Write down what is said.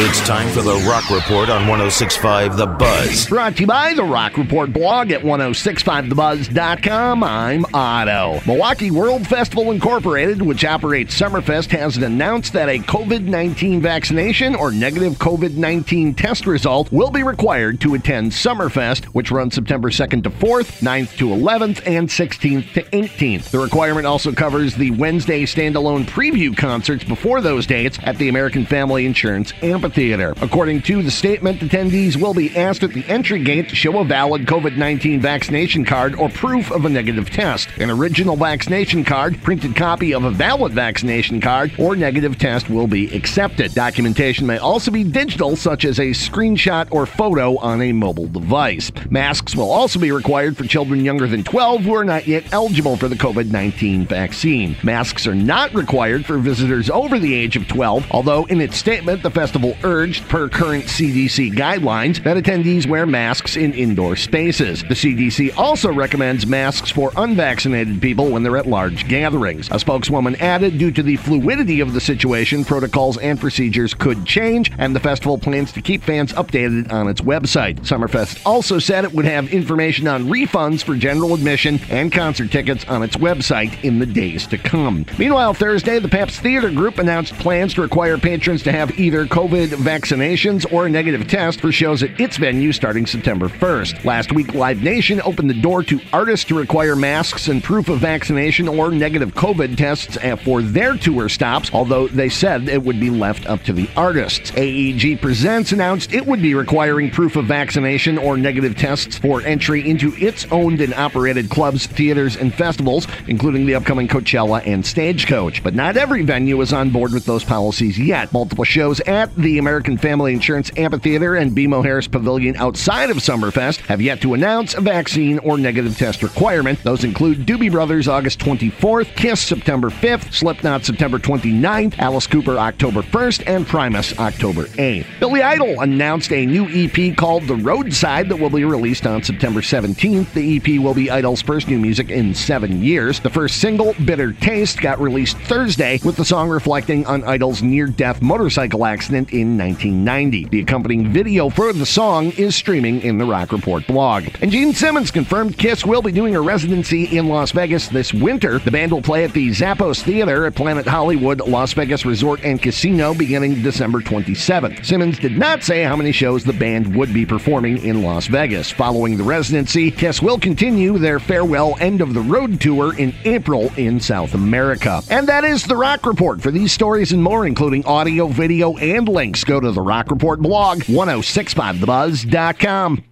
It's time for the Rock Report on 1065 The Buzz. Brought to you by the Rock Report blog at 1065thebuzz.com. I'm Otto. Milwaukee World Festival Incorporated, which operates Summerfest, has announced that a COVID 19 vaccination or negative COVID 19 test result will be required to attend Summerfest, which runs September 2nd to 4th, 9th to 11th, and 16th to 18th. The requirement also covers the Wednesday standalone preview concerts before those dates at the American Family Insurance Amphitheater. According to the statement, attendees will be asked at the entry gate to show a valid COVID 19 vaccination card or proof of a negative test, an original vaccination card, printed copy of a valid vaccination card, or negative test will be accepted. Documentation may also be digital, such as a screenshot or photo on a mobile device. Masks will also be required for children younger than 12 who are not yet eligible for the COVID 19 vaccine. Masks are not required for visitors over the age of 12, although in its statement, the festival urged, per current CDC guidelines, that attendees wear masks in indoor spaces. The CDC also recommends masks for unvaccinated people when they're at large gatherings. A spokeswoman added, due to the fluidity of the situation, protocols and procedures could change, and the festival plans to keep fans updated on its website. Summerfest also said it would have information on refunds for general admission and concert tickets on its website in the days to come. Meanwhile, Thursday, the Pabst Theater Group announced plans to require patrons to have either COVID vaccinations or a negative test for shows at its venue starting September 1st. Last week, Live Nation opened the door to artists to require masks and proof of vaccination or negative COVID tests eh, for their tour stops, although they said it would be left up to the artists. AEG Presents announced it would be requiring proof of vaccination or negative tests for entry into its owned and operated clubs, theaters, and festivals, including the upcoming Coachella and Stagecoach. But not every venue is on board with those policies yet. Multiple shows at the American Family Insurance Amphitheater and BMO Harris Pavilion outside of Summerfest have yet to announce a vaccine or negative test requirement. Those include Doobie Brothers August 24th, Kiss September 5th, Slipknot September 29th, Alice Cooper October 1st, and Primus October 8th. Billy Idol announced a new EP called The Roadside that will be released on September 17th. The EP will be Idol's first new music in seven years. The first single, Bitter Taste, got released Thursday, with the song reflecting on Idol's near death motorcycle accident in 1990. The accompanying video for the song is streaming in the Rock Report blog. And Gene Simmons confirmed Kiss will be doing a residency in Las Vegas this winter. The band will play at the Zappos Theater at Planet Hollywood Las Vegas Resort and Casino beginning December 27th. Simmons did not say how many shows the band would be performing in Las Vegas. Following the residency, Kiss will continue their farewell end of the road tour in April in South America. And that is the Rock Report. For these stories and more, including audio, video, and links, go to the Rock Report blog, 1065thebuzz.com.